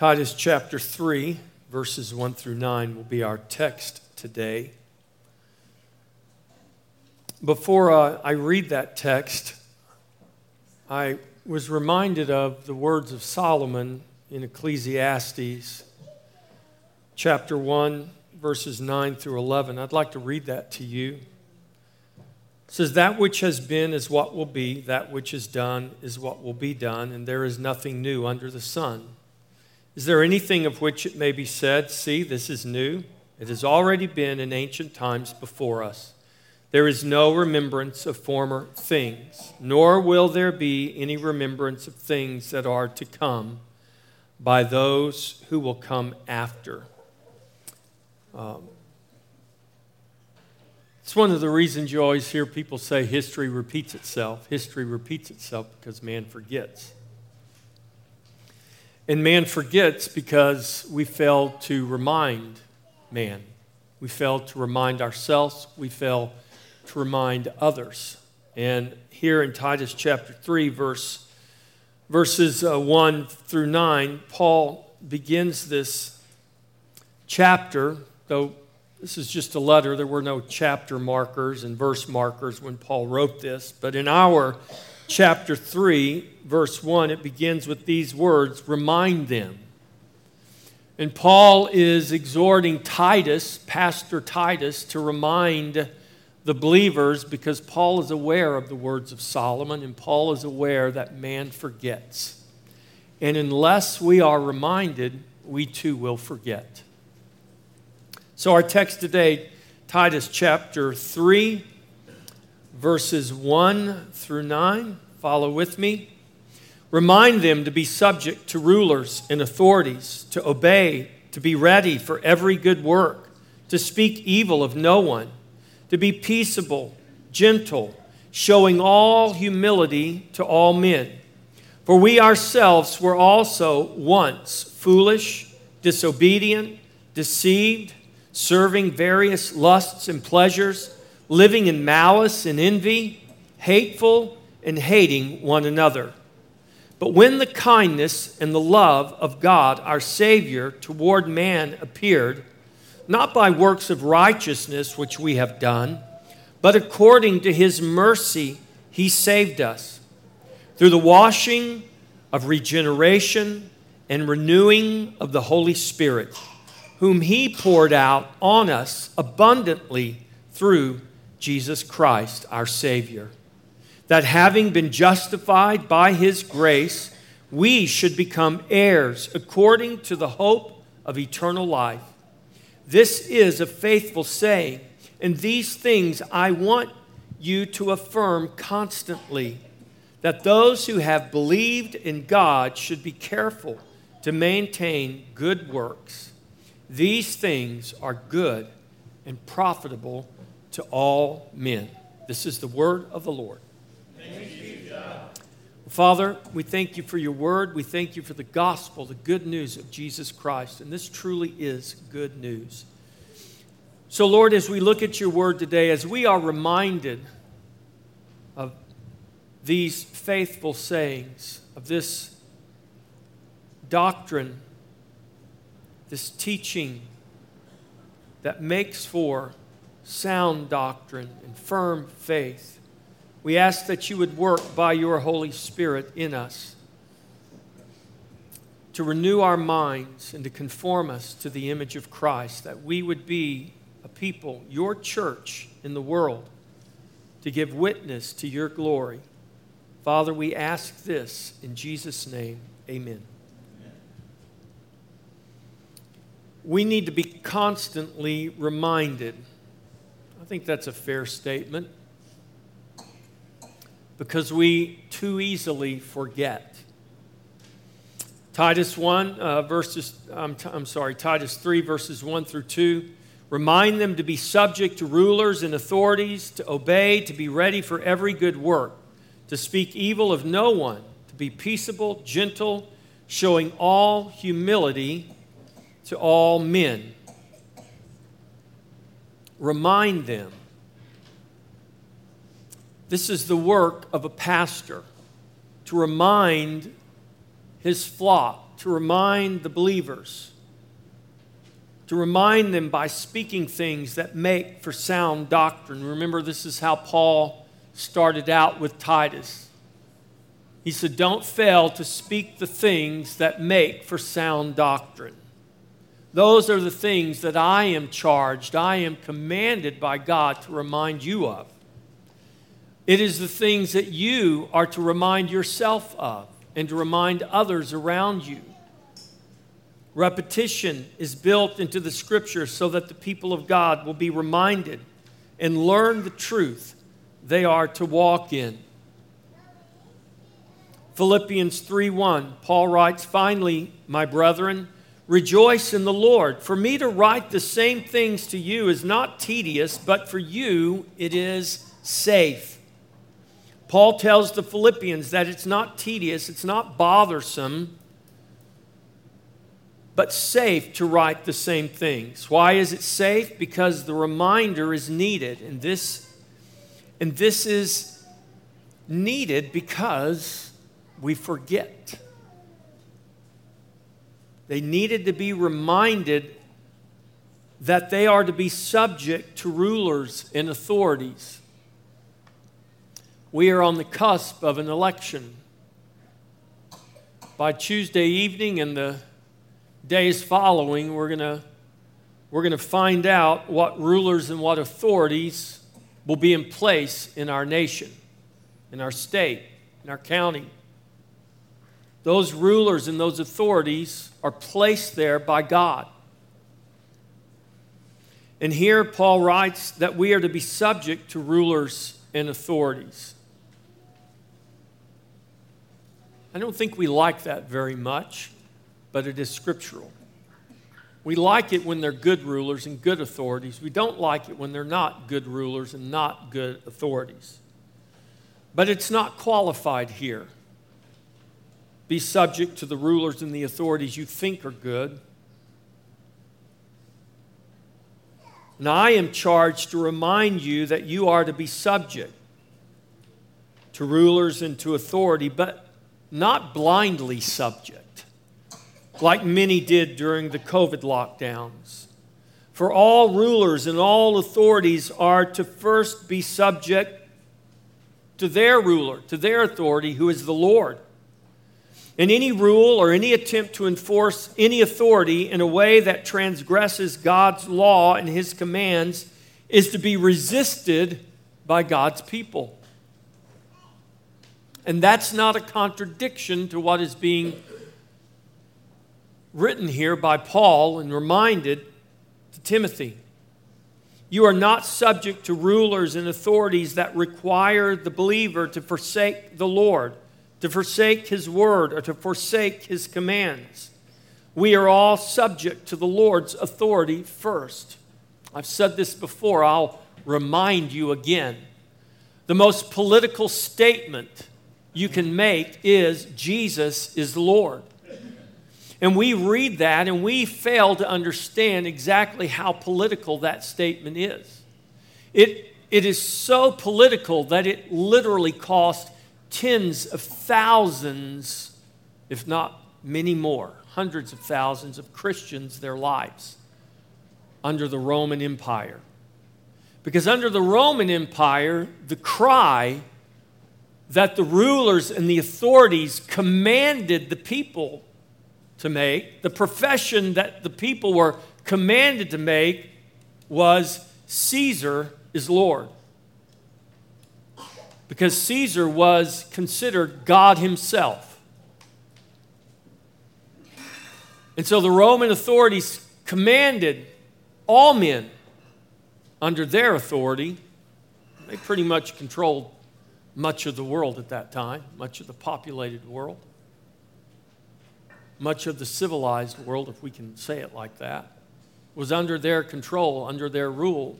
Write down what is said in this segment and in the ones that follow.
Titus chapter 3, verses 1 through 9 will be our text today. Before uh, I read that text, I was reminded of the words of Solomon in Ecclesiastes chapter 1, verses 9 through 11. I'd like to read that to you. It says, That which has been is what will be, that which is done is what will be done, and there is nothing new under the sun. Is there anything of which it may be said, See, this is new? It has already been in ancient times before us. There is no remembrance of former things, nor will there be any remembrance of things that are to come by those who will come after. Um, it's one of the reasons you always hear people say history repeats itself. History repeats itself because man forgets. And man forgets because we fail to remind man. We fail to remind ourselves. We fail to remind others. And here in Titus chapter 3, verse, verses uh, 1 through 9, Paul begins this chapter, though this is just a letter. There were no chapter markers and verse markers when Paul wrote this. But in our chapter 3, verse 1, it begins with these words remind them. And Paul is exhorting Titus, Pastor Titus, to remind the believers because Paul is aware of the words of Solomon and Paul is aware that man forgets. And unless we are reminded, we too will forget. So, our text today, Titus chapter 3, verses 1 through 9. Follow with me. Remind them to be subject to rulers and authorities, to obey, to be ready for every good work, to speak evil of no one, to be peaceable, gentle, showing all humility to all men. For we ourselves were also once foolish, disobedient, deceived, serving various lusts and pleasures living in malice and envy, hateful and hating one another. But when the kindness and the love of God, our Savior, toward man appeared, not by works of righteousness which we have done, but according to his mercy, he saved us through the washing of regeneration and renewing of the Holy Spirit, whom he poured out on us abundantly through Jesus Christ, our Savior. That having been justified by His grace, we should become heirs according to the hope of eternal life. This is a faithful saying, and these things I want you to affirm constantly that those who have believed in God should be careful to maintain good works. These things are good and profitable to all men. This is the word of the Lord. Father, we thank you for your word. We thank you for the gospel, the good news of Jesus Christ. And this truly is good news. So, Lord, as we look at your word today, as we are reminded of these faithful sayings, of this doctrine, this teaching that makes for sound doctrine and firm faith. We ask that you would work by your Holy Spirit in us to renew our minds and to conform us to the image of Christ, that we would be a people, your church in the world, to give witness to your glory. Father, we ask this in Jesus' name. Amen. We need to be constantly reminded think that's a fair statement because we too easily forget. Titus 1, uh, verses, I'm, t- I'm sorry, Titus 3, verses 1 through 2. Remind them to be subject to rulers and authorities, to obey, to be ready for every good work, to speak evil of no one, to be peaceable, gentle, showing all humility to all men remind them. This is the work of a pastor to remind his flock, to remind the believers, to remind them by speaking things that make for sound doctrine. Remember, this is how Paul started out with Titus. He said, Don't fail to speak the things that make for sound doctrine. Those are the things that I am charged, I am commanded by God to remind you of. It is the things that you are to remind yourself of and to remind others around you. Repetition is built into the scripture so that the people of God will be reminded and learn the truth they are to walk in. Philippians 3:1 Paul writes finally my brethren rejoice in the Lord. For me to write the same things to you is not tedious but for you it is safe. Paul tells the Philippians that it's not tedious it's not bothersome but safe to write the same things. Why is it safe? Because the reminder is needed and this and this is needed because we forget. They needed to be reminded that they are to be subject to rulers and authorities. We are on the cusp of an election. By Tuesday evening and the days following, we're going we're going to find out what rulers and what authorities will be in place in our nation, in our state, in our county. Those rulers and those authorities are placed there by God. And here Paul writes that we are to be subject to rulers and authorities. I don't think we like that very much, but it is scriptural. We like it when they're good rulers and good authorities. We don't like it when they're not good rulers and not good authorities. But it's not qualified here. Be subject to the rulers and the authorities you think are good. Now, I am charged to remind you that you are to be subject to rulers and to authority, but not blindly subject like many did during the COVID lockdowns. For all rulers and all authorities are to first be subject to their ruler, to their authority, who is the Lord. And any rule or any attempt to enforce any authority in a way that transgresses God's law and his commands is to be resisted by God's people. And that's not a contradiction to what is being written here by Paul and reminded to Timothy. You are not subject to rulers and authorities that require the believer to forsake the Lord, to forsake his word, or to forsake his commands. We are all subject to the Lord's authority first. I've said this before, I'll remind you again. The most political statement you can make is Jesus is Lord. And we read that and we fail to understand exactly how political that statement is. It, it is so political that it literally cost tens of thousands, if not many more, hundreds of thousands of Christians their lives under the Roman Empire. Because under the Roman Empire, the cry that the rulers and the authorities commanded the people to make, the profession that the people were commanded to make was Caesar is Lord. Because Caesar was considered God himself. And so the Roman authorities commanded all men under their authority. They pretty much controlled much of the world at that time, much of the populated world much of the civilized world, if we can say it like that, was under their control, under their rule.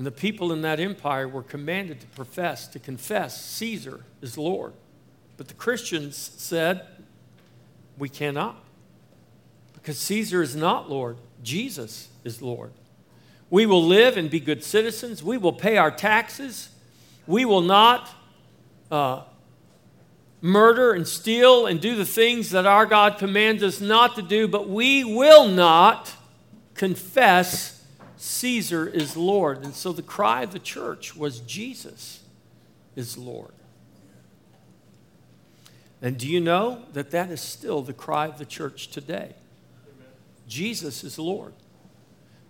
And the people in that empire were commanded to profess, to confess Caesar is Lord. But the Christians said, we cannot. Because Caesar is not Lord, Jesus is Lord. We will live and be good citizens. We will pay our taxes. We will not uh, murder and steal and do the things that our God commands us not to do, but we will not confess Caesar is Lord. And so the cry of the church was Jesus is Lord. And do you know that that is still the cry of the church today? Amen. Jesus is Lord.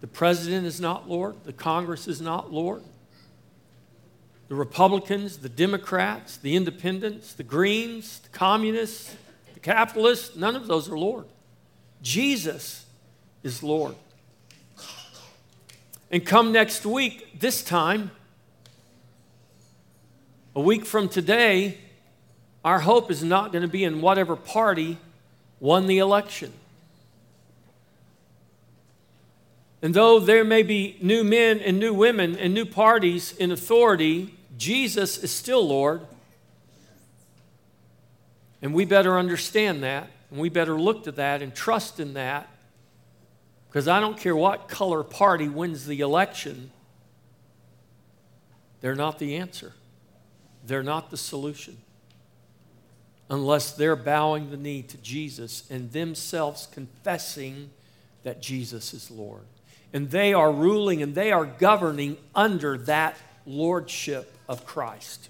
The president is not Lord. The Congress is not Lord. The Republicans, the Democrats, the Independents, the Greens, the Communists, the Capitalists, none of those are Lord. Jesus is Lord. And come next week, this time, a week from today, our hope is not going to be in whatever party won the election. And though there may be new men and new women and new parties in authority, Jesus is still Lord. And we better understand that, and we better look to that and trust in that. Because I don't care what color party wins the election, they're not the answer. They're not the solution. Unless they're bowing the knee to Jesus and themselves confessing that Jesus is Lord and they are ruling and they are governing under that lordship of Christ.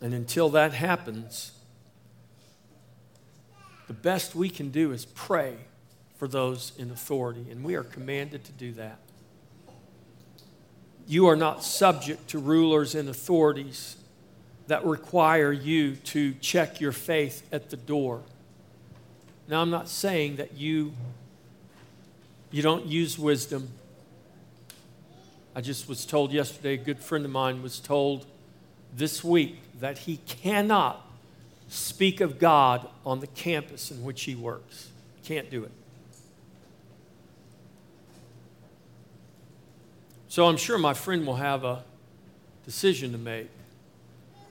And until that happens, the best we can do is pray for those in authority, and we are commanded to do that. You are not subject to rulers and authorities that require you to check your faith at the door. Now, I'm not saying that you you don't use wisdom. I just was told yesterday, a good friend of mine was told this week that he cannot speak of God on the campus in which he works. Can't do it. So I'm sure my friend will have a decision to make.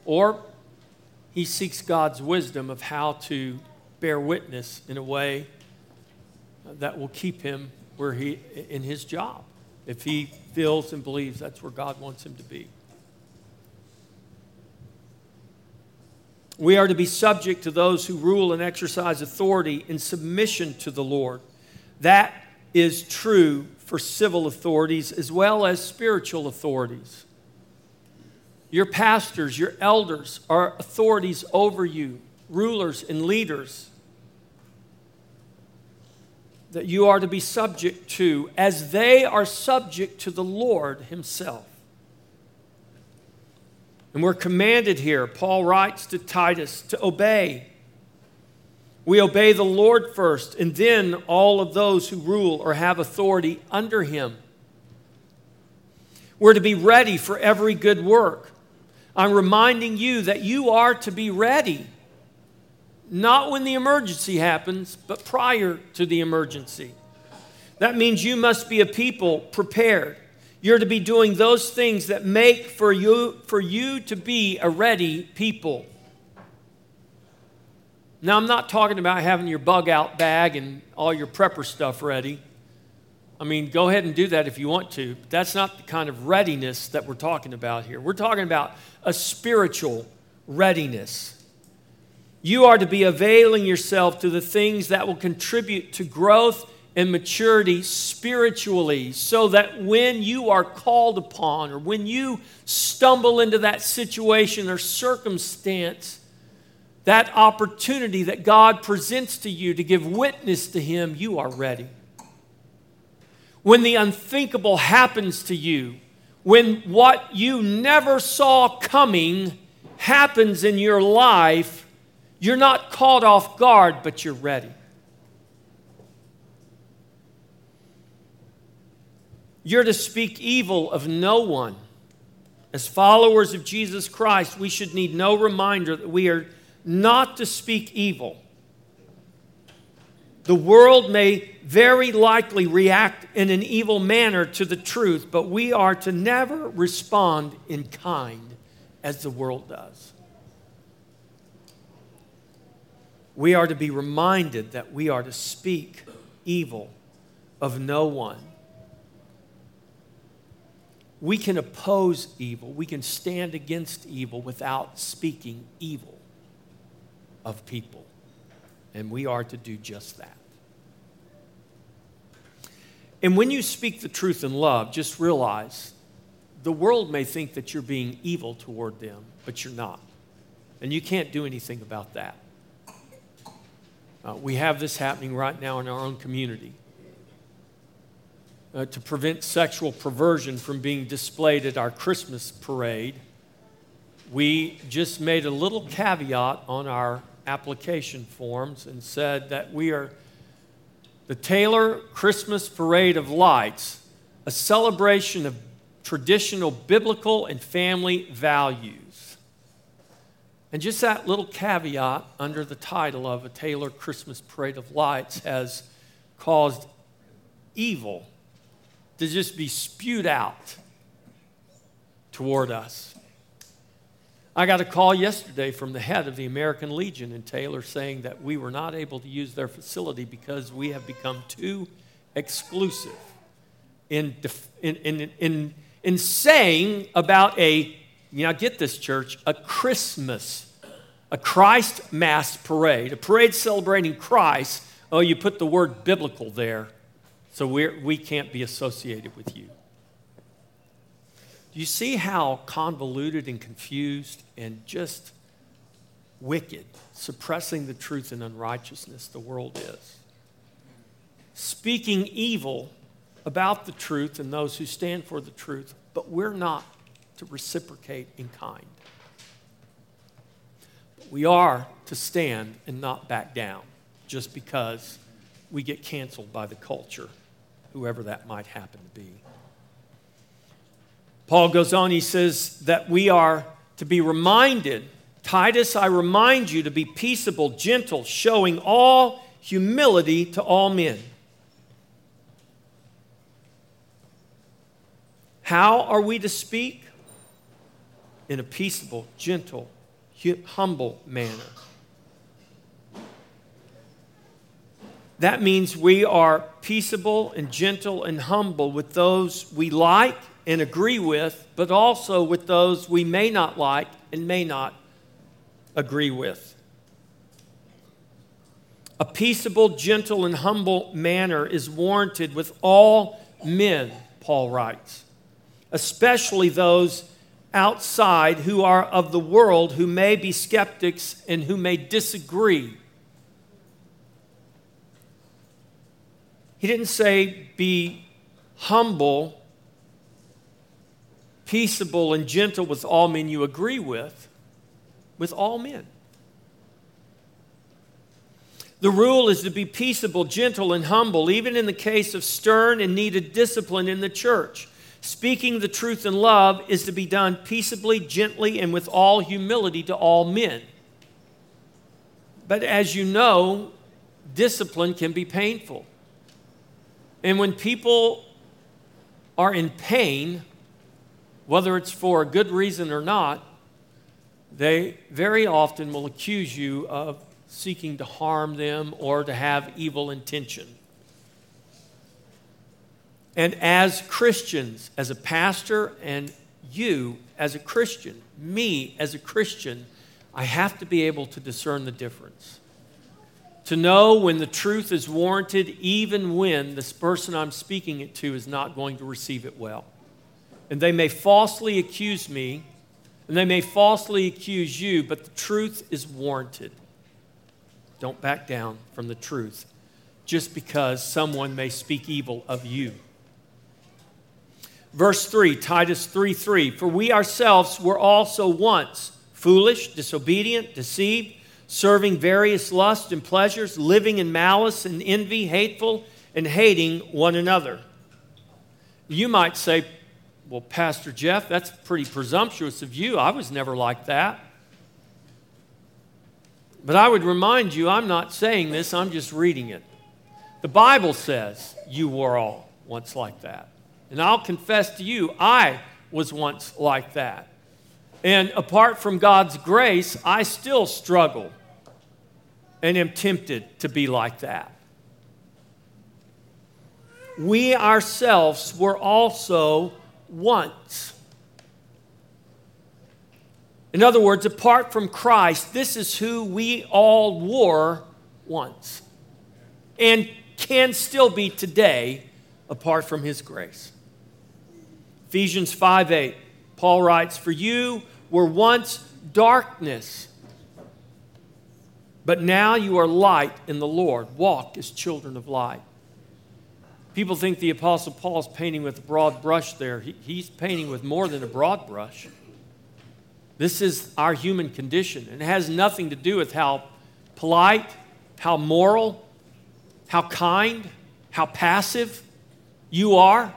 Or he seeks God's wisdom of how to bear witness in a way that will keep him where he in his job if he feels and believes that's where God wants him to be. We are to be subject to those who rule and exercise authority in submission to the Lord. That is true for civil authorities as well as spiritual authorities. Your pastors, your elders are authorities over you, rulers and leaders that you are to be subject to as they are subject to the Lord Himself. And we're commanded here, Paul writes to Titus, to obey. We obey the Lord first, and then all of those who rule or have authority under Him. We're to be ready for every good work. I'm reminding you that you are to be ready not when the emergency happens, but prior to the emergency. That means you must be a people prepared. You're to be doing those things that make for you, for you to be a ready people. Now, I'm not talking about having your bug out bag and all your prepper stuff ready. I mean, go ahead and do that if you want to. But that's not the kind of readiness that we're talking about here. We're talking about a spiritual readiness. You are to be availing yourself to the things that will contribute to growth and maturity spiritually, so that when you are called upon or when you stumble into that situation or circumstance, that opportunity that God presents to you to give witness to Him, you are ready. When the unthinkable happens to you, when what you never saw coming happens in your life, you're not caught off guard, but you're ready. You're to speak evil of no one. As followers of Jesus Christ, we should need no reminder that we are not to speak evil. The world may very likely react in an evil manner to the truth, but we are to never respond in kind as the world does. we are to be reminded that we are to speak evil of no one. we can oppose evil, we can stand against evil without speaking evil of people. And we are to do just that. And when you speak the truth in love, just realize the world may think that you're being evil toward them, but you're not. And you can't do anything about that. Uh, we have this happening right now in our own community. Uh, to prevent sexual perversion from being displayed at our Christmas parade, we just made a little caveat on our application forms and said that we are the Taylor Christmas Parade of Lights, a celebration of traditional biblical and family values. And just that little caveat under the title of a Taylor Christmas Parade of Lights has caused evil to just be spewed out toward us. I got a call yesterday from the head of the American Legion in Taylor saying that we were not able to use their facility because we have become too exclusive in, in, in, in, in saying about a, you know, get this, church, a Christmas, a Christ Mass parade, a parade celebrating Christ. Oh, you put the word biblical there, so we're, we can't be associated with you. You see how convoluted and confused and just wicked, suppressing the truth and unrighteousness the world is? Speaking evil about the truth and those who stand for the truth, but we're not to reciprocate in kind. But we are to stand and not back down just because we get canceled by the culture, whoever that might happen to be. Paul goes on, he says that we are to be reminded Titus, I remind you to be peaceable, gentle, showing all humility to all men. How are we to speak? In a peaceable, gentle, humble manner. That means we are peaceable and gentle and humble with those we like and agree with, but also with those we may not like and may not agree with. A peaceable, gentle, and humble manner is warranted with all men, Paul writes, especially those outside who are of the world, who may be skeptics and who may disagree. He didn't say be humble peaceable and gentle with all men you agree with, with all men. The rule is to be peaceable, gentle, and humble, even in the case of stern and needed discipline in the church. Speaking the truth in love is to be done peaceably, gently, and with all humility to all men. But as you know, discipline can be painful. And when people are in pain, whether it's for a good reason or not, they very often will accuse you of seeking to harm them or to have evil intention. And as Christians, as a pastor, and you as a Christian, me as a Christian, I have to be able to discern the difference. To know when the truth is warranted, even when this person I'm speaking it to is not going to receive it well and they may falsely accuse me, and they may falsely accuse you, but the truth is warranted. Don't back down from the truth just because someone may speak evil of you. Verse 3, Titus 3 3. For we ourselves were also once foolish, disobedient, deceived, serving various lusts and pleasures, living in malice and envy, hateful, and hating one another. You might say, well, Pastor Jeff, that's pretty presumptuous of you. I was never like that. But I would remind you, I'm not saying this, I'm just reading it. The Bible says you were all once like that. And I'll confess to you, I was once like that. And apart from God's grace, I still struggle and am tempted to be like that. We ourselves were also once. In other words, apart from Christ, this is who we all were once and can still be today apart from his grace. Ephesians 5 8, Paul writes, For you were once darkness, but now you are light in the Lord. Walk as children of light. People think the Apostle Paul is painting with a broad brush there. He, he's painting with more than a broad brush. This is our human condition, and it has nothing to do with how polite, how moral, how kind, how passive you are.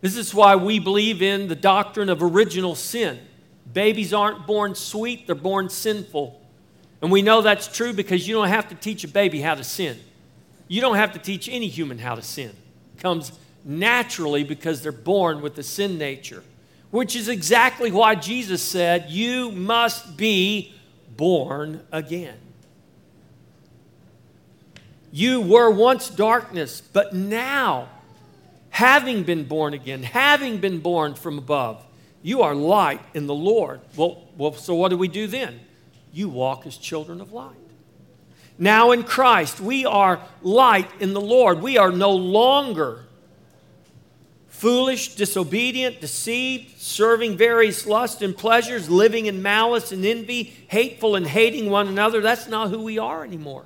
This is why we believe in the doctrine of original sin. Babies aren't born sweet, they're born sinful. And we know that's true because you don't have to teach a baby how to sin. You don't have to teach any human how to sin. It comes naturally because they're born with the sin nature, which is exactly why Jesus said, You must be born again. You were once darkness, but now, having been born again, having been born from above, you are light in the Lord. Well, well, so what do we do then? You walk as children of light. Now in Christ, we are light in the Lord. We are no longer foolish, disobedient, deceived, serving various lusts and pleasures, living in malice and envy, hateful and hating one another. That's not who we are anymore.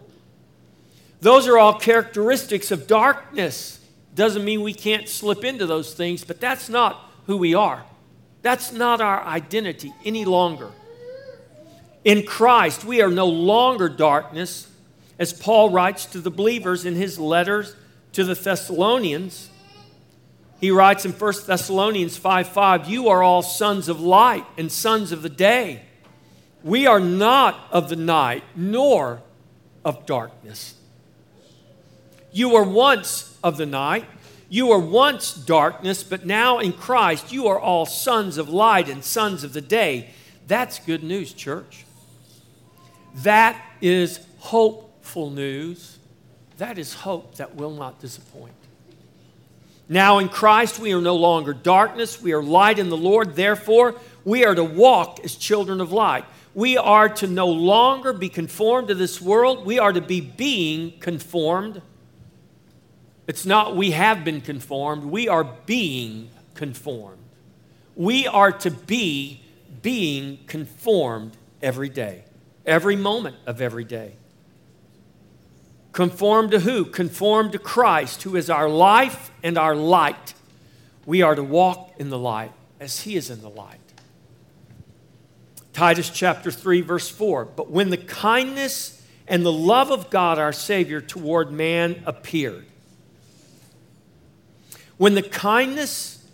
Those are all characteristics of darkness. Doesn't mean we can't slip into those things, but that's not who we are. That's not our identity any longer. In Christ, we are no longer darkness, as Paul writes to the believers in his letters to the Thessalonians. He writes in 1 Thessalonians 5 5, You are all sons of light and sons of the day. We are not of the night, nor of darkness. You were once of the night. You were once darkness, but now in Christ you are all sons of light and sons of the day. That's good news, church. That is hopeful news. That is hope that will not disappoint. Now in Christ we are no longer darkness, we are light in the Lord. Therefore, we are to walk as children of light. We are to no longer be conformed to this world, we are to be being conformed it's not we have been conformed, we are being conformed. We are to be being conformed every day, every moment of every day. Conform to who? Conform to Christ, who is our life and our light. We are to walk in the light as he is in the light. Titus chapter 3, verse 4. But when the kindness and the love of God our Savior toward man appeared, when the kindness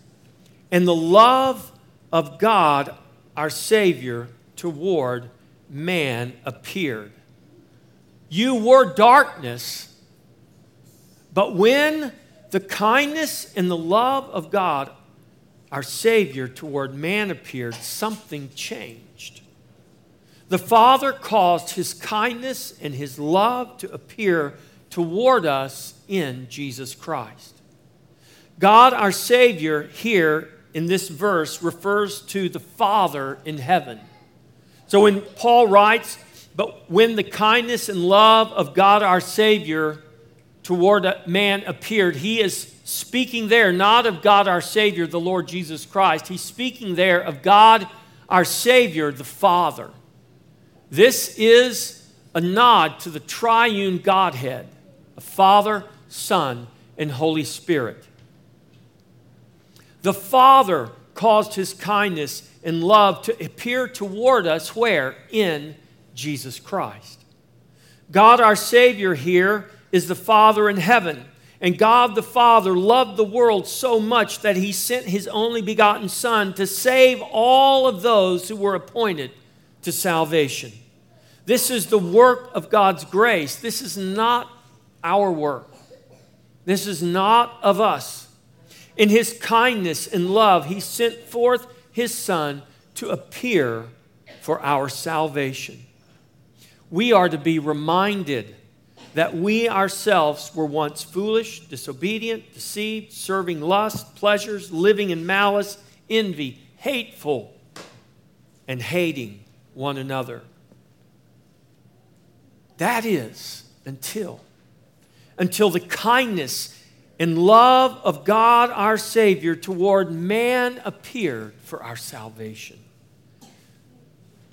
and the love of God, our Savior, toward man appeared. You were darkness, but when the kindness and the love of God, our Savior, toward man appeared, something changed. The Father caused His kindness and His love to appear toward us in Jesus Christ. God, our Savior, here in this verse refers to the Father in heaven. So when Paul writes, but when the kindness and love of God our Savior toward man appeared, he is speaking there not of God our Savior, the Lord Jesus Christ. He's speaking there of God our Savior, the Father. This is a nod to the triune Godhead of Father, Son, and Holy Spirit. The Father caused his kindness and love to appear toward us where? In Jesus Christ. God, our Savior, here is the Father in heaven. And God the Father loved the world so much that he sent his only begotten Son to save all of those who were appointed to salvation. This is the work of God's grace. This is not our work. This is not of us. In his kindness and love, he sent forth his Son to appear for our salvation. We are to be reminded that we ourselves were once foolish, disobedient, deceived, serving lust, pleasures, living in malice, envy, hateful, and hating one another. That is until until the kindness and love of God our Savior toward man appeared for our salvation.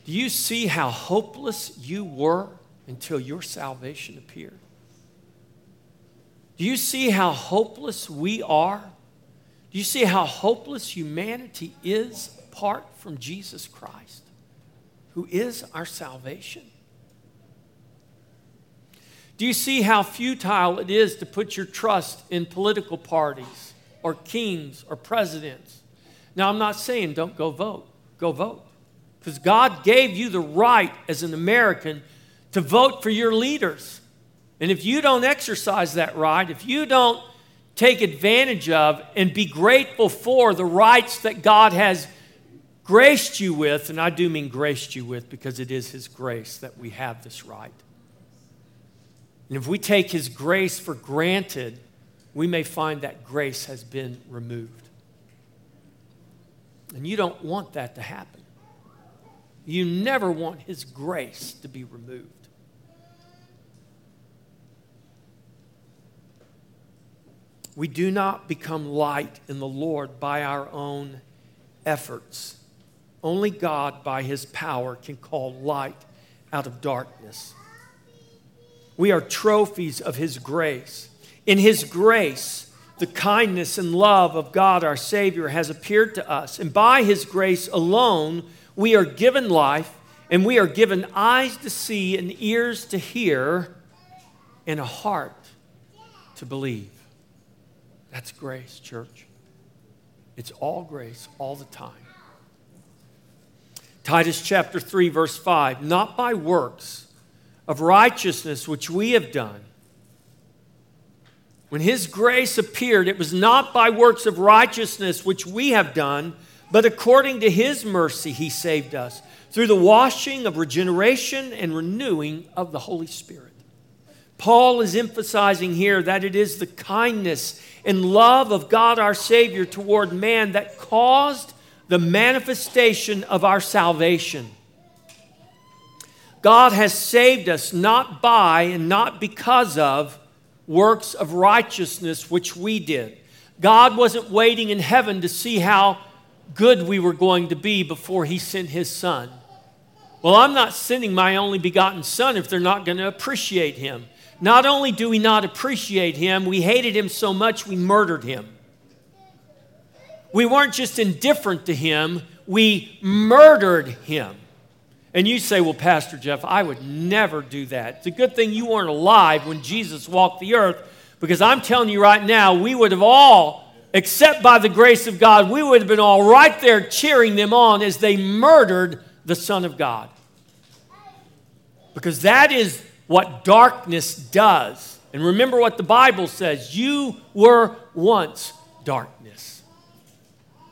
Do you see how hopeless you were until your salvation appeared? Do you see how hopeless we are? Do you see how hopeless humanity is apart from Jesus Christ, who is our salvation? Do you see how futile it is to put your trust in political parties or kings or presidents? Now, I'm not saying don't go vote, go vote. Because God gave you the right as an American to vote for your leaders. And if you don't exercise that right, if you don't take advantage of and be grateful for the rights that God has graced you with, and I do mean graced you with because it is His grace that we have this right. And if we take His grace for granted, we may find that grace has been removed. And you don't want that to happen. You never want His grace to be removed. We do not become light in the Lord by our own efforts. Only God, by His power, can call light out of darkness. We are trophies of His grace. In His grace, the kindness and love of God our Savior has appeared to us. And by His grace alone, we are given life and we are given eyes to see and ears to hear and a heart to believe. That's grace, church. It's all grace all the time. Titus chapter 3, verse 5 Not by works of righteousness which we have done. When His grace appeared, it was not by works of righteousness which we have done, but according to His mercy He saved us through the washing of regeneration and renewing of the Holy Spirit. Paul is emphasizing here that it is the kindness and love of God our Savior toward man that caused the manifestation of our salvation. God has saved us not by and not because of works of righteousness which we did. God wasn't waiting in heaven to see how good we were going to be before He sent His Son. Well, I'm not sending my only begotten Son if they're not going to appreciate Him. Not only do we not appreciate Him, we hated Him so much we murdered Him. We weren't just indifferent to Him, we murdered Him. And you say, Well, Pastor Jeff, I would never do that. It's a good thing you weren't alive when Jesus walked the earth, because I'm telling you right now, we would have all, except by the grace of God, we would have been all right there cheering them on as they murdered the Son of God. Because that is what darkness does. And remember what the Bible says you were once darkness.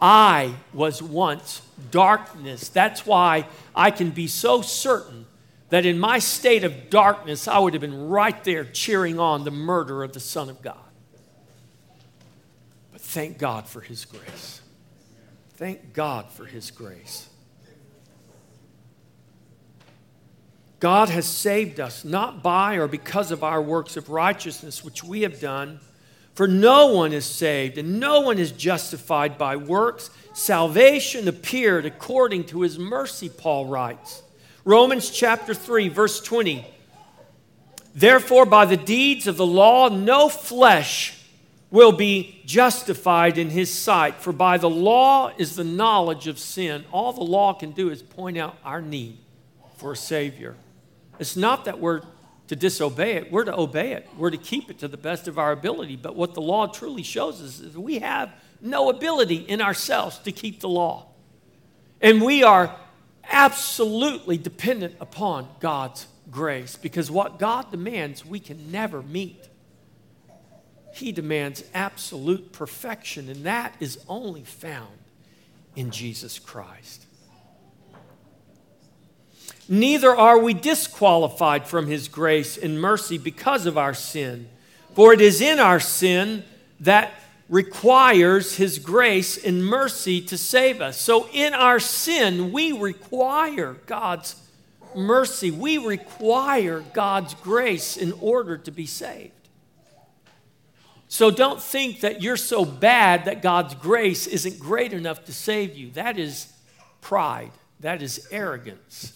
I was once darkness. That's why I can be so certain that in my state of darkness, I would have been right there cheering on the murder of the Son of God. Thank God for His grace. Thank God for His grace. God has saved us not by or because of our works of righteousness, which we have done. For no one is saved and no one is justified by works Salvation appeared according to his mercy, Paul writes. Romans chapter 3, verse 20. Therefore, by the deeds of the law, no flesh will be justified in his sight. For by the law is the knowledge of sin. All the law can do is point out our need for a Savior. It's not that we're to disobey it, we're to obey it, we're to keep it to the best of our ability. But what the law truly shows us is we have no ability in ourselves to keep the law. And we are absolutely dependent upon God's grace because what God demands, we can never meet. He demands absolute perfection, and that is only found in Jesus Christ. neither are we disqualified from his grace and mercy because of our sin. For it is in our sin that requires his grace and mercy to save us. So in our sin, we require God's mercy. We require God's grace in order to be saved. So don't think that you're so bad that God's grace isn't great enough to save you. That is pride, that is arrogance.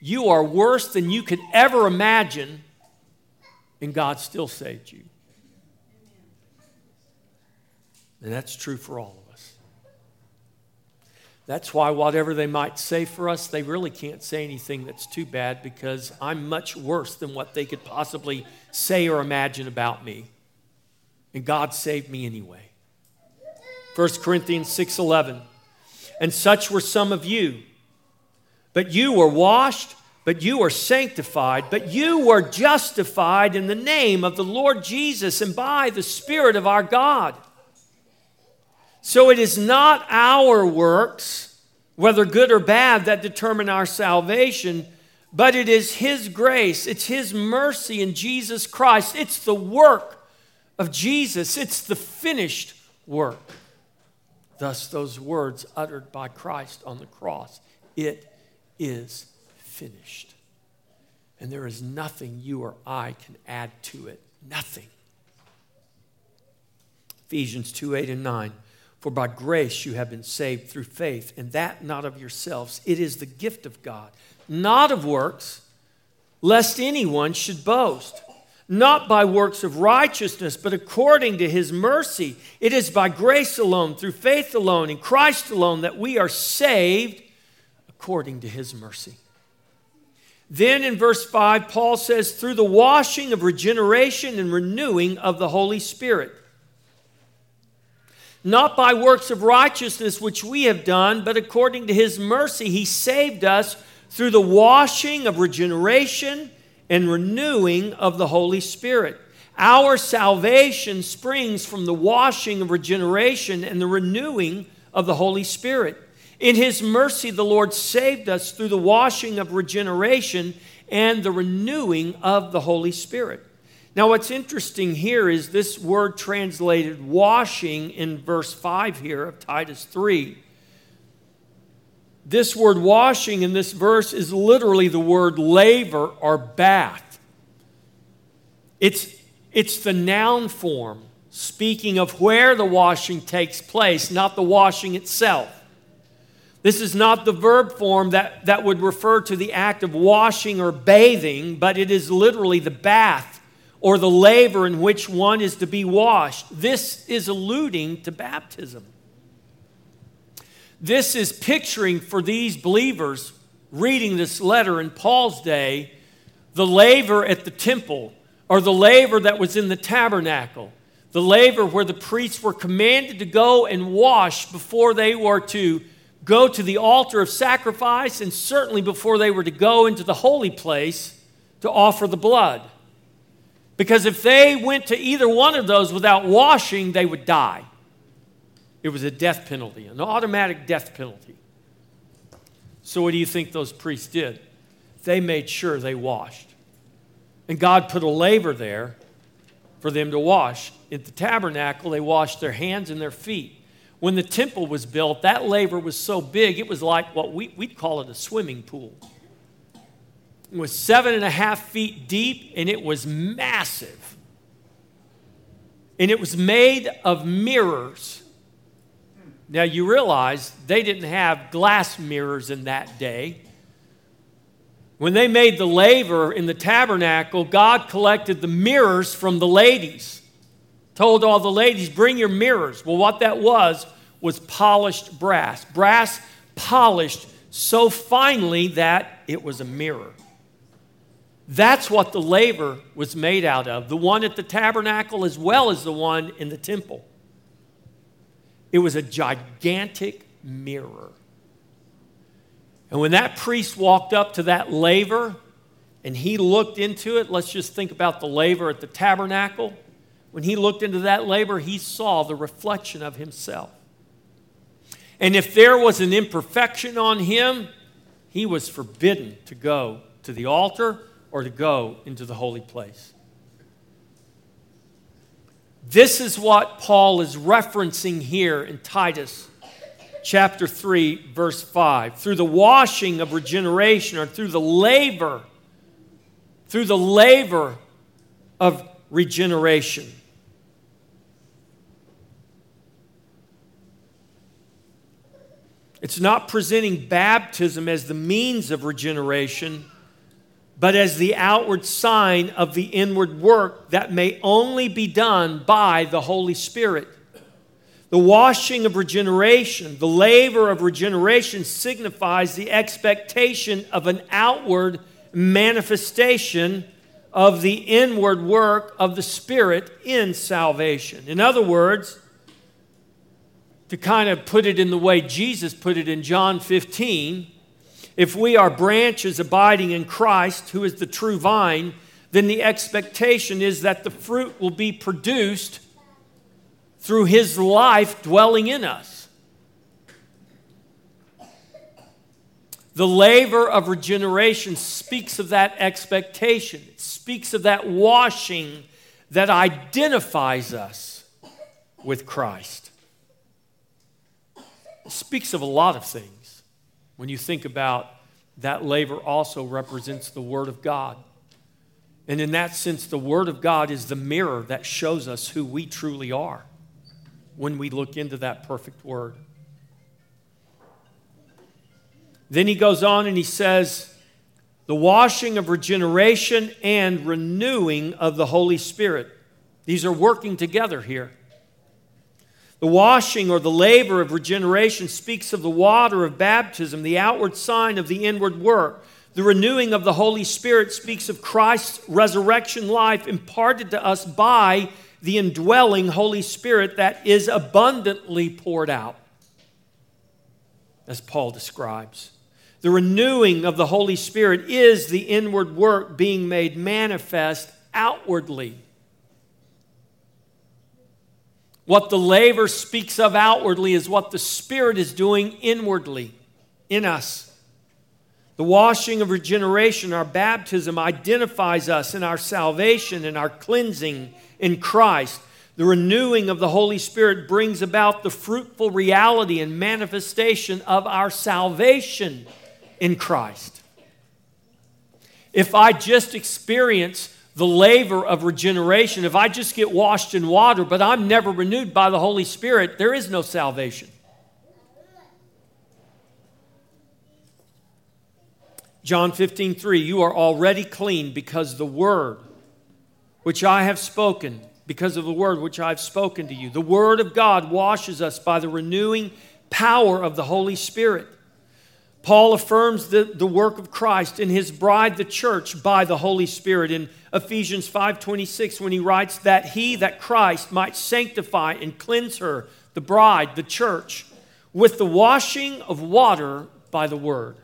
You are worse than you could ever imagine, and God still saved you. And that's true for all. That's why, whatever they might say for us, they really can't say anything that's too bad because I'm much worse than what they could possibly say or imagine about me. And God saved me anyway. 1 Corinthians 6:11. And such were some of you. But you were washed, but you were sanctified, but you were justified in the name of the Lord Jesus and by the Spirit of our God. So it is not our works, whether good or bad, that determine our salvation, but it is His grace, it's His mercy in Jesus Christ. It's the work of Jesus, it's the finished work. Thus, those words uttered by Christ on the cross it is finished. And there is nothing you or I can add to it. Nothing. Ephesians 2 8 and 9. For by grace you have been saved through faith, and that not of yourselves. It is the gift of God, not of works, lest anyone should boast. Not by works of righteousness, but according to his mercy. It is by grace alone, through faith alone, in Christ alone, that we are saved according to his mercy. Then in verse 5, Paul says, through the washing of regeneration and renewing of the Holy Spirit not by works of righteousness which we have done, but according to his mercy, he saved us through the washing of regeneration and renewing of the Holy Spirit. Our salvation springs from the washing of regeneration and the renewing of the Holy Spirit. In his mercy, the Lord saved us through the washing of regeneration and the renewing of the Holy Spirit. Now, what's interesting here is this word translated washing in verse 5 here of Titus 3. This word washing in this verse is literally the word laver or bath. It's, it's the noun form speaking of where the washing takes place, not the washing itself. This is not the verb form that, that would refer to the act of washing or bathing, but it is literally the bath or the laver in which one is to be washed. This is alluding to baptism. This is picturing for these believers reading this letter in Paul's day the laver at the temple or the laver that was in the tabernacle, the laver where the priests were commanded to go and wash before they were to go to the altar of sacrifice and certainly before they were to go into the holy place to offer the blood. Because if they went to either one of those without washing, they would die. It was a death penalty, an automatic death penalty. So, what do you think those priests did? They made sure they washed. And God put a laver there for them to wash. At the tabernacle, they washed their hands and their feet. When the temple was built, that laver was so big, it was like what we, we'd call it a swimming pool was seven and a half feet deep and it was massive. And it was made of mirrors. Now you realize they didn't have glass mirrors in that day. When they made the laver in the tabernacle, God collected the mirrors from the ladies. Told all the ladies, bring your mirrors. Well, what that was, was polished brass. Brass polished so finely that it was a mirror. That's what the laver was made out of, the one at the tabernacle as well as the one in the temple. It was a gigantic mirror. And when that priest walked up to that laver and he looked into it, let's just think about the laver at the tabernacle. When he looked into that laver, he saw the reflection of himself. And if there was an imperfection on him, he was forbidden to go to the altar or to go into the holy place. This is what Paul is referencing here in Titus chapter 3, verse 5. Through the washing of regeneration or through the laver, through the laver of regeneration. It's not presenting baptism as the means of regeneration, but as the outward sign of the inward work that may only be done by the Holy Spirit. The washing of regeneration, the laver of regeneration signifies the expectation of an outward manifestation of the inward work of the Spirit in salvation. In other words, to kind of put it in the way Jesus put it in John 15, if we are branches abiding in Christ, who is the true vine, then the expectation is that the fruit will be produced through his life dwelling in us. The laver of regeneration speaks of that expectation, it speaks of that washing that identifies us with Christ It speaks of a lot of things. When you think about that laver also represents the Word of God. And in that sense, the Word of God is the mirror that shows us who we truly are when we look into that perfect Word. Then he goes on and he says, the washing of regeneration and renewing of the Holy Spirit. These are working together here. The washing or the laver of regeneration speaks of the water of baptism, the outward sign of the inward work. The renewing of the Holy Spirit speaks of Christ's resurrection life imparted to us by the indwelling Holy Spirit that is abundantly poured out, as Paul describes. The renewing of the Holy Spirit is the inward work being made manifest outwardly. What the laver speaks of outwardly is what the Spirit is doing inwardly in us. The washing of regeneration, our baptism, identifies us in our salvation and our cleansing in Christ. The renewing of the Holy Spirit brings about the fruitful reality and manifestation of our salvation in Christ. If I just experience the laver of regeneration. If I just get washed in water, but I'm never renewed by the Holy Spirit, there is no salvation. John 15, 3, you are already clean because the word which I have spoken, because of the word which I have spoken to you. The word of God washes us by the renewing power of the Holy Spirit. Paul affirms the, the work of Christ in his bride, the church, by the Holy Spirit in Ephesians 5:26 when he writes that he that Christ might sanctify and cleanse her, the bride, the church, with the washing of water by the word.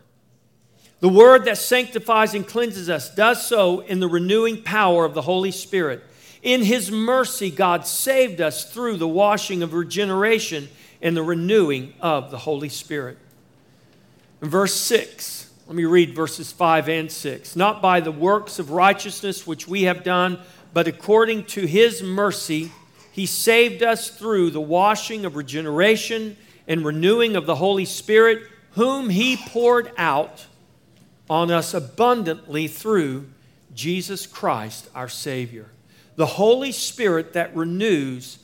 The word that sanctifies and cleanses us does so in the renewing power of the Holy Spirit. In his mercy, God saved us through the washing of regeneration and the renewing of the Holy Spirit. In verse 6, let me read verses 5 and 6. Not by the works of righteousness which we have done, but according to his mercy, he saved us through the washing of regeneration and renewing of the Holy Spirit, whom he poured out on us abundantly through Jesus Christ our Savior. The Holy Spirit that renews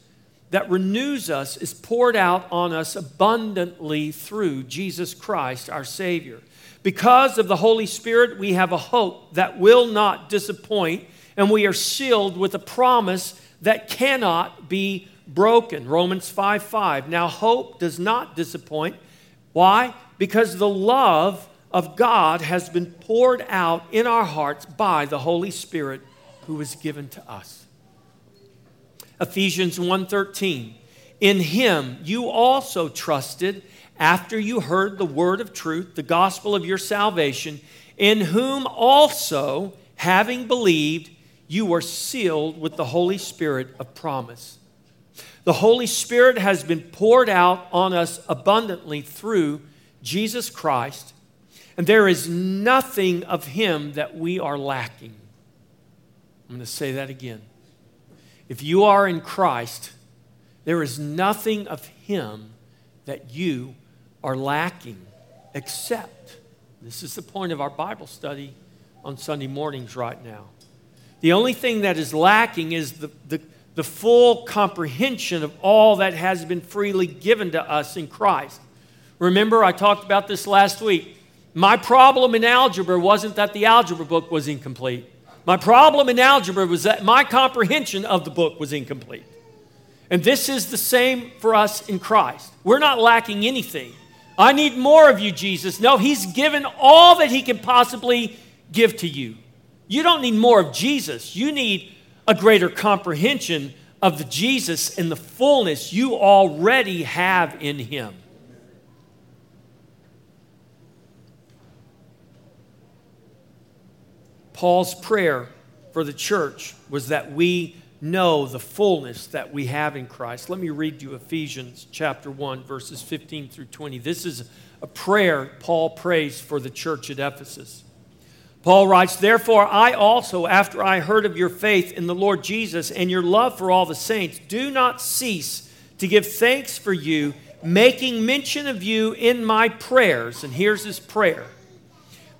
that renews us is poured out on us abundantly through Jesus Christ, our Savior. Because of the Holy Spirit, we have a hope that will not disappoint, and we are sealed with a promise that cannot be broken. Romans 5 5. Now, hope does not disappoint. Why? Because the love of God has been poured out in our hearts by the Holy Spirit who is given to us. Ephesians 1:13. In him you also trusted after you heard the word of truth, the gospel of your salvation, in whom also, having believed, you were sealed with the Holy Spirit of promise. The Holy Spirit has been poured out on us abundantly through Jesus Christ, and there is nothing of Him that we are lacking. I'm going to say that again. If you are in Christ, there is nothing of Him that you are lacking except, this is the point of our Bible study on Sunday mornings right now. The only thing that is lacking is the, the, the full comprehension of all that has been freely given to us in Christ. Remember, I talked about this last week. My problem in algebra wasn't that the algebra book was incomplete. My problem in algebra was that my comprehension of the book was incomplete. And this is the same for us in Christ. We're not lacking anything. I need more of you, Jesus. No, He's given all that He can possibly give to you. You don't need more of Jesus. You need a greater comprehension of the Jesus and the fullness you already have in Him. Paul's prayer for the church was that we know the fullness that we have in Christ. Let me read you Ephesians chapter 1 verses 15 through 20. This is a prayer Paul prays for the church at Ephesus. Paul writes, Therefore, I also, after I heard of your faith in the Lord Jesus and your love for all the saints, do not cease to give thanks for you, making mention of you in my prayers. And here's his prayer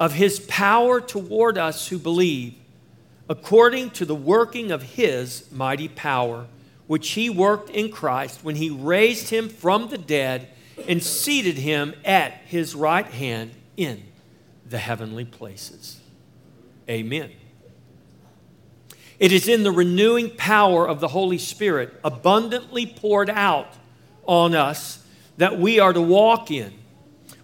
of his power toward us who believe, according to the working of his mighty power, which he worked in Christ when he raised him from the dead and seated him at his right hand in the heavenly places. Amen. It is in the renewing power of the Holy Spirit, abundantly poured out on us, that we are to walk in.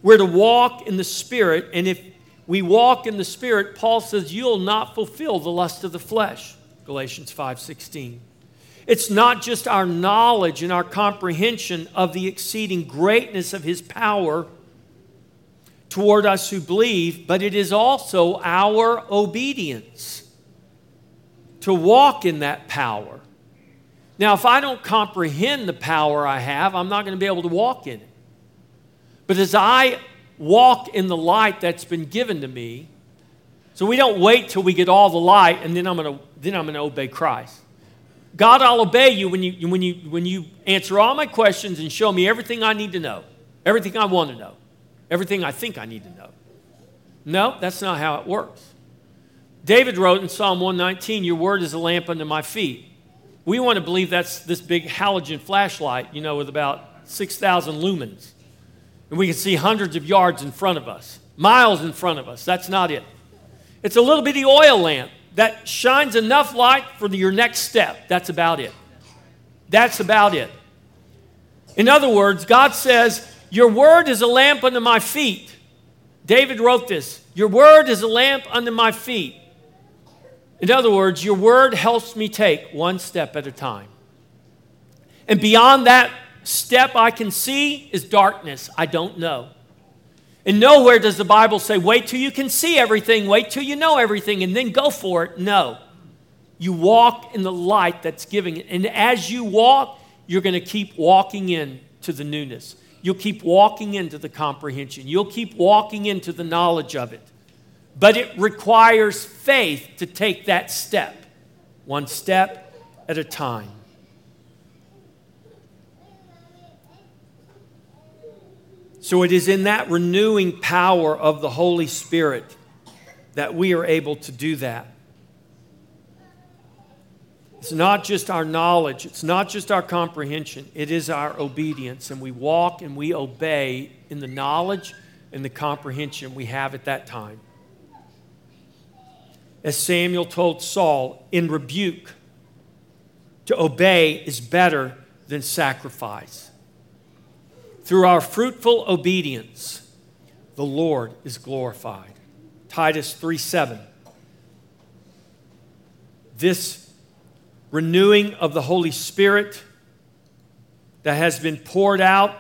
We're to walk in the Spirit, and if we walk in the Spirit, Paul says, you'll not fulfill the lust of the flesh. Galatians 5:16. It's not just our knowledge and our comprehension of the exceeding greatness of his power toward us who believe, but it is also our obedience to walk in that power. Now, if I don't comprehend the power I have, I'm not going to be able to walk in it. But as I walk in the light that's been given to me, so we don't wait till we get all the light and then I'm going to then I'm going to obey Christ. God, I'll obey you when you when you when you answer all my questions and show me everything I need to know, everything I want to know everything I think I need to know. No, that's not how it works. David wrote in Psalm 119, Your word is a lamp unto my feet. We want to believe that's this big halogen flashlight, you know, with about 6,000 lumens. And we can see hundreds of yards in front of us, miles in front of us. That's not it. It's a little bitty oil lamp that shines enough light for your next step. That's about it. That's about it. In other words, God says, your word is a lamp unto my feet. David wrote this Your word is a lamp unto my feet. In other words, your word helps me take one step at a time. And beyond that step I can see is darkness. I don't know. And nowhere does the Bible say, wait till you can see everything, wait till you know everything, and then go for it. No. You walk in the light that's giving it. And as you walk, you're going to keep walking in to the newness. You'll keep walking into the comprehension. You'll keep walking into the knowledge of it. But it requires faith to take that step, one step at a time. So it is in that renewing power of the Holy Spirit that we are able to do that. It's not just our knowledge, it's not just our comprehension, it is our obedience. And we walk and we obey in the knowledge and the comprehension we have at that time. As Samuel told Saul, in rebuke, to obey is better than sacrifice. Through our fruitful obedience, the Lord is glorified. Titus 3 7. This renewing of the Holy Spirit that has been poured out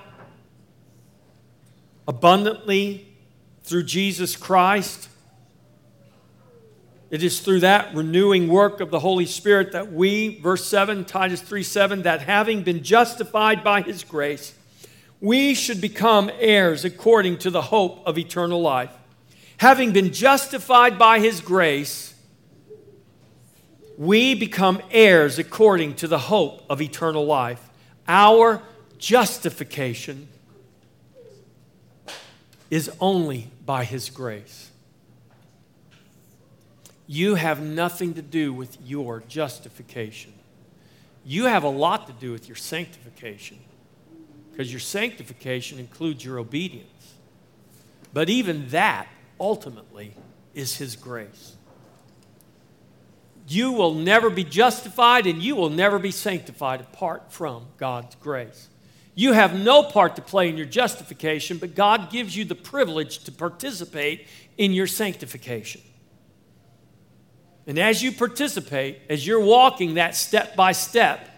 abundantly through Jesus Christ. It is through that renewing work of the Holy Spirit that we, verse 7, Titus 3 7, that having been justified by his grace, we should become heirs according to the hope of eternal life. Having been justified by his grace, we become heirs according to the hope of eternal life. Our justification is only by His grace. You have nothing to do with your justification. You have a lot to do with your sanctification because your sanctification includes your obedience. But even that ultimately is His grace. You will never be justified and you will never be sanctified apart from God's grace. You have no part to play in your justification, but God gives you the privilege to participate in your sanctification. And as you participate, as you're walking that step by step,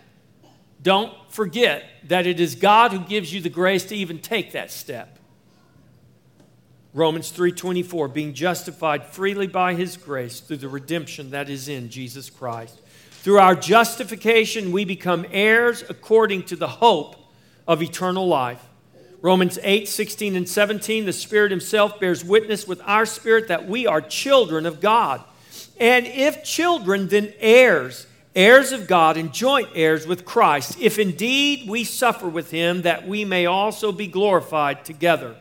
don't forget that it is God who gives you the grace to even take that step. Romans 3:24 being justified freely by his grace through the redemption that is in Jesus Christ. Through our justification we become heirs according to the hope of eternal life. Romans 8, 16, and 17, the Spirit Himself bears witness with our spirit that we are children of God. And if children, then heirs, heirs of God and joint heirs with Christ, if indeed we suffer with Him, that we may also be glorified together.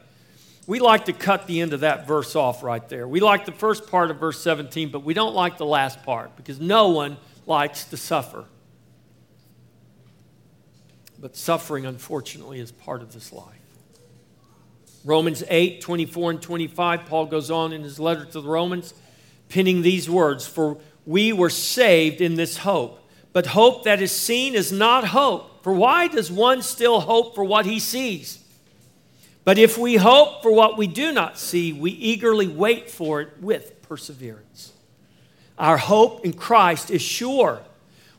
We like to cut the end of that verse off right there. We like the first part of verse 17, but we don't like the last part because no one likes to suffer. But suffering, unfortunately, is part of this life. Romans 8, 24 and 25, Paul goes on in his letter to the Romans, pinning these words For we were saved in this hope. But hope that is seen is not hope. For why does one still hope for what he sees? But if we hope for what we do not see, we eagerly wait for it with perseverance. Our hope in Christ is sure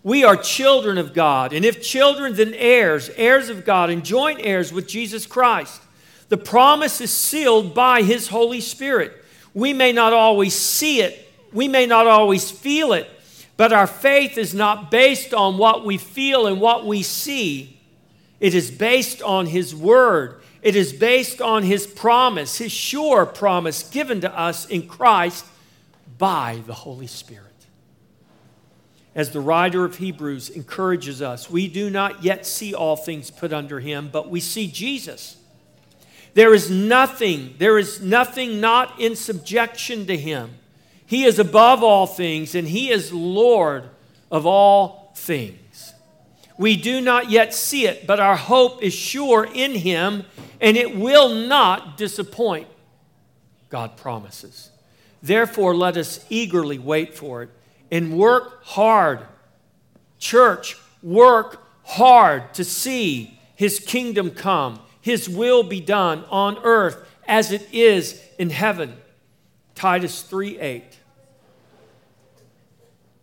we are children of God, and if children, then heirs, heirs of God, and joint heirs with Jesus Christ. The promise is sealed by His Holy Spirit. We may not always see it, we may not always feel it, but our faith is not based on what we feel and what we see. It is based on His Word. It is based on His promise, His sure promise given to us in Christ by the Holy Spirit as the writer of Hebrews encourages us, we do not yet see all things put under him, but we see Jesus. There is nothing, there is nothing not in subjection to him. He is above all things, and he is Lord of all things. We do not yet see it, but our hope is sure in him, and it will not disappoint, God promises. Therefore, let us eagerly wait for it and work hard. Church, work hard to see His kingdom come, His will be done on earth as it is in heaven. Titus 3 8.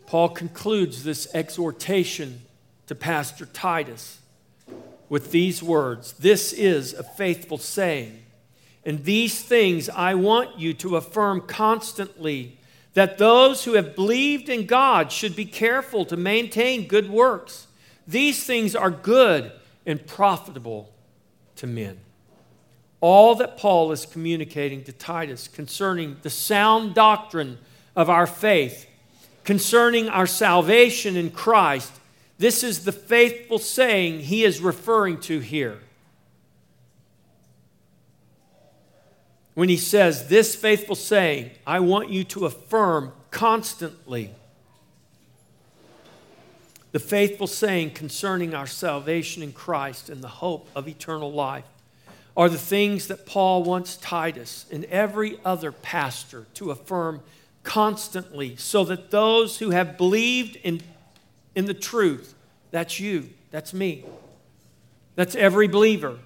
Paul concludes this exhortation to Pastor Titus with these words This is a faithful saying, and these things I want you to affirm constantly that those who have believed in God should be careful to maintain good works. These things are good and profitable to men. All that Paul is communicating to Titus concerning the sound doctrine of our faith, concerning our salvation in Christ, this is the faithful saying he is referring to here. when he says, This faithful saying, I want you to affirm constantly. The faithful saying concerning our salvation in Christ and the hope of eternal life are the things that Paul wants Titus and every other pastor to affirm constantly so that those who have believed in, in the truth, that's you, that's me, That's every believer.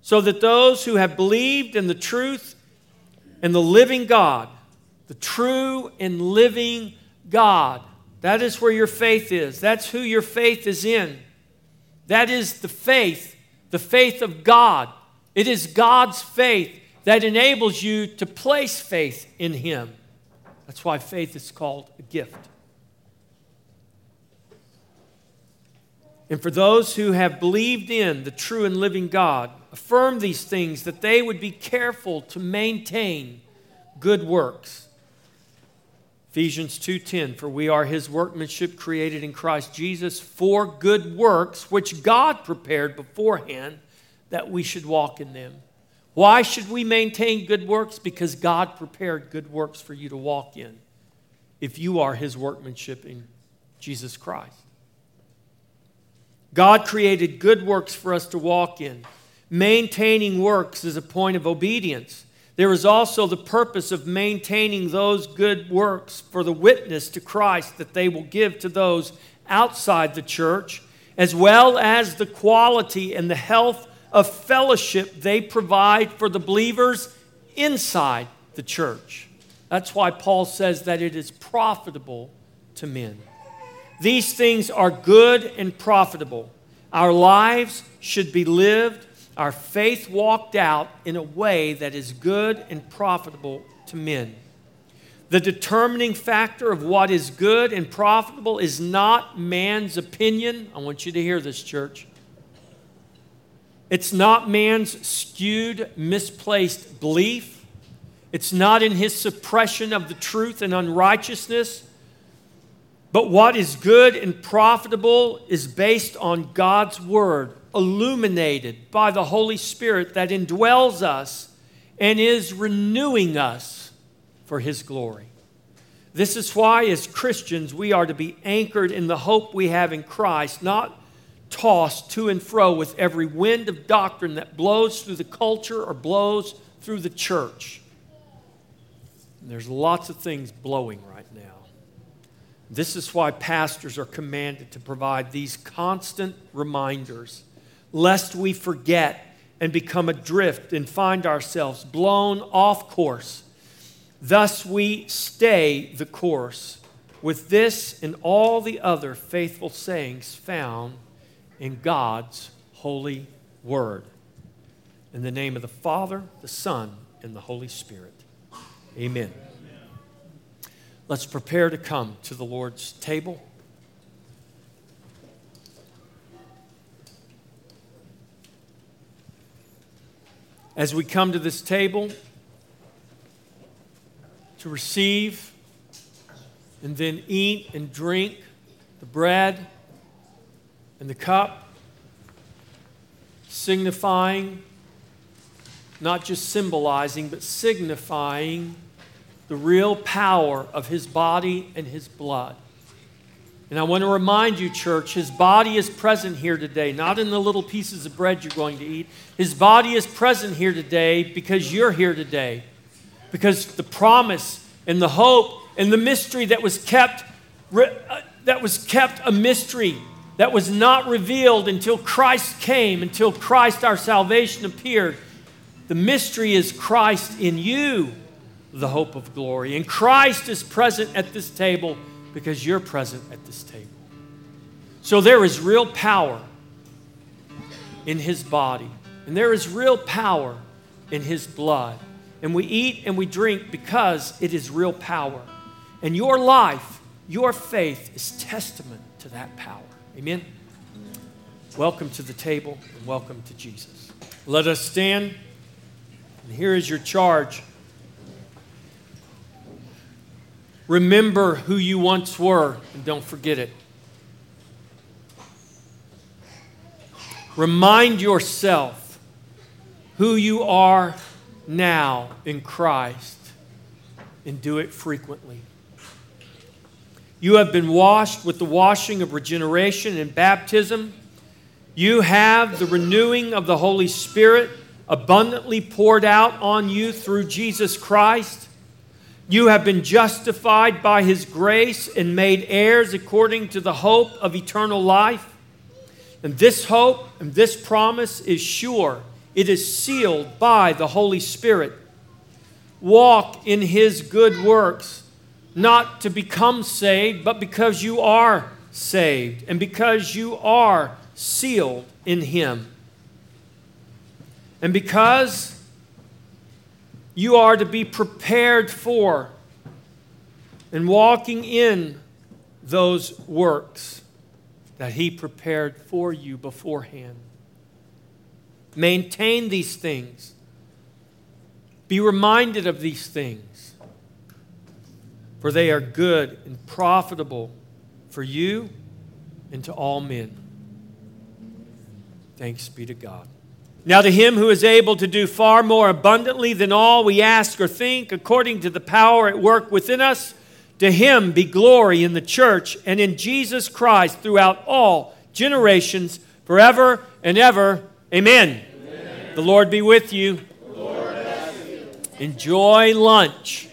So that those who have believed in the truth and the living God, the true and living God, that is where your faith is. That's who your faith is in. That is the faith, the faith of God. It is God's faith that enables you to place faith in Him. That's why faith is called a gift. And for those who have believed in the true and living God, affirm these things that they would be careful to maintain good works. Ephesians 2:10 For we are his workmanship created in Christ Jesus for good works which God prepared beforehand that we should walk in them. Why should we maintain good works? Because God prepared good works for you to walk in if you are his workmanship in Jesus Christ. God created good works for us to walk in. Maintaining works is a point of obedience. There is also the purpose of maintaining those good works for the witness to Christ that they will give to those outside the church, as well as the quality and the health of fellowship they provide for the believers inside the church. That's why Paul says that it is profitable to men. These things are good and profitable. Our lives should be lived, our faith walked out in a way that is good and profitable to men. The determining factor of what is good and profitable is not man's opinion. I want you to hear this, church. It's not man's skewed, misplaced belief. It's not in his suppression of the truth and unrighteousness. But what is good and profitable is based on God's word, illuminated by the Holy Spirit that indwells us and is renewing us for his glory. This is why, as Christians, we are to be anchored in the hope we have in Christ, not tossed to and fro with every wind of doctrine that blows through the culture or blows through the church. And there's lots of things blowing right now. This is why pastors are commanded to provide these constant reminders, lest we forget and become adrift and find ourselves blown off course. Thus, we stay the course with this and all the other faithful sayings found in God's holy word. In the name of the Father, the Son, and the Holy Spirit. Amen. Let's prepare to come to the Lord's table. As we come to this table to receive and then eat and drink the bread and the cup, signifying, not just symbolizing, but signifying the real power of his body and his blood. And I want to remind you, church, his body is present here today, not in the little pieces of bread you're going to eat. His body is present here today because you're here today. Because the promise and the hope and the mystery that was kept uh, that was kept a mystery that was not revealed until Christ came, until Christ our salvation appeared. The mystery is Christ in you the hope of glory. And Christ is present at this table because you're present at this table. So there is real power in his body, and there is real power in his blood. And we eat and we drink because it is real power. And your life, your faith is testament to that power. Amen. Welcome to the table and welcome to Jesus. Let us stand. And here is your charge. Remember who you once were and don't forget it. Remind yourself who you are now in Christ and do it frequently. You have been washed with the washing of regeneration and baptism. You have the renewing of the Holy Spirit abundantly poured out on you through Jesus Christ. You have been justified by his grace and made heirs according to the hope of eternal life. And this hope and this promise is sure. It is sealed by the Holy Spirit. Walk in His good works, not to become saved, but because you are saved and because you are sealed in Him. And because you are to be prepared for and walking in those works that He prepared for you beforehand. Maintain these things. Be reminded of these things, for they are good and profitable for you and to all men. Thanks be to God. Now, to him who is able to do far more abundantly than all we ask or think, according to the power at work within us, to him be glory in the church and in Jesus Christ throughout all generations, forever and ever. Amen. Amen. The Lord be with you. you. Enjoy lunch.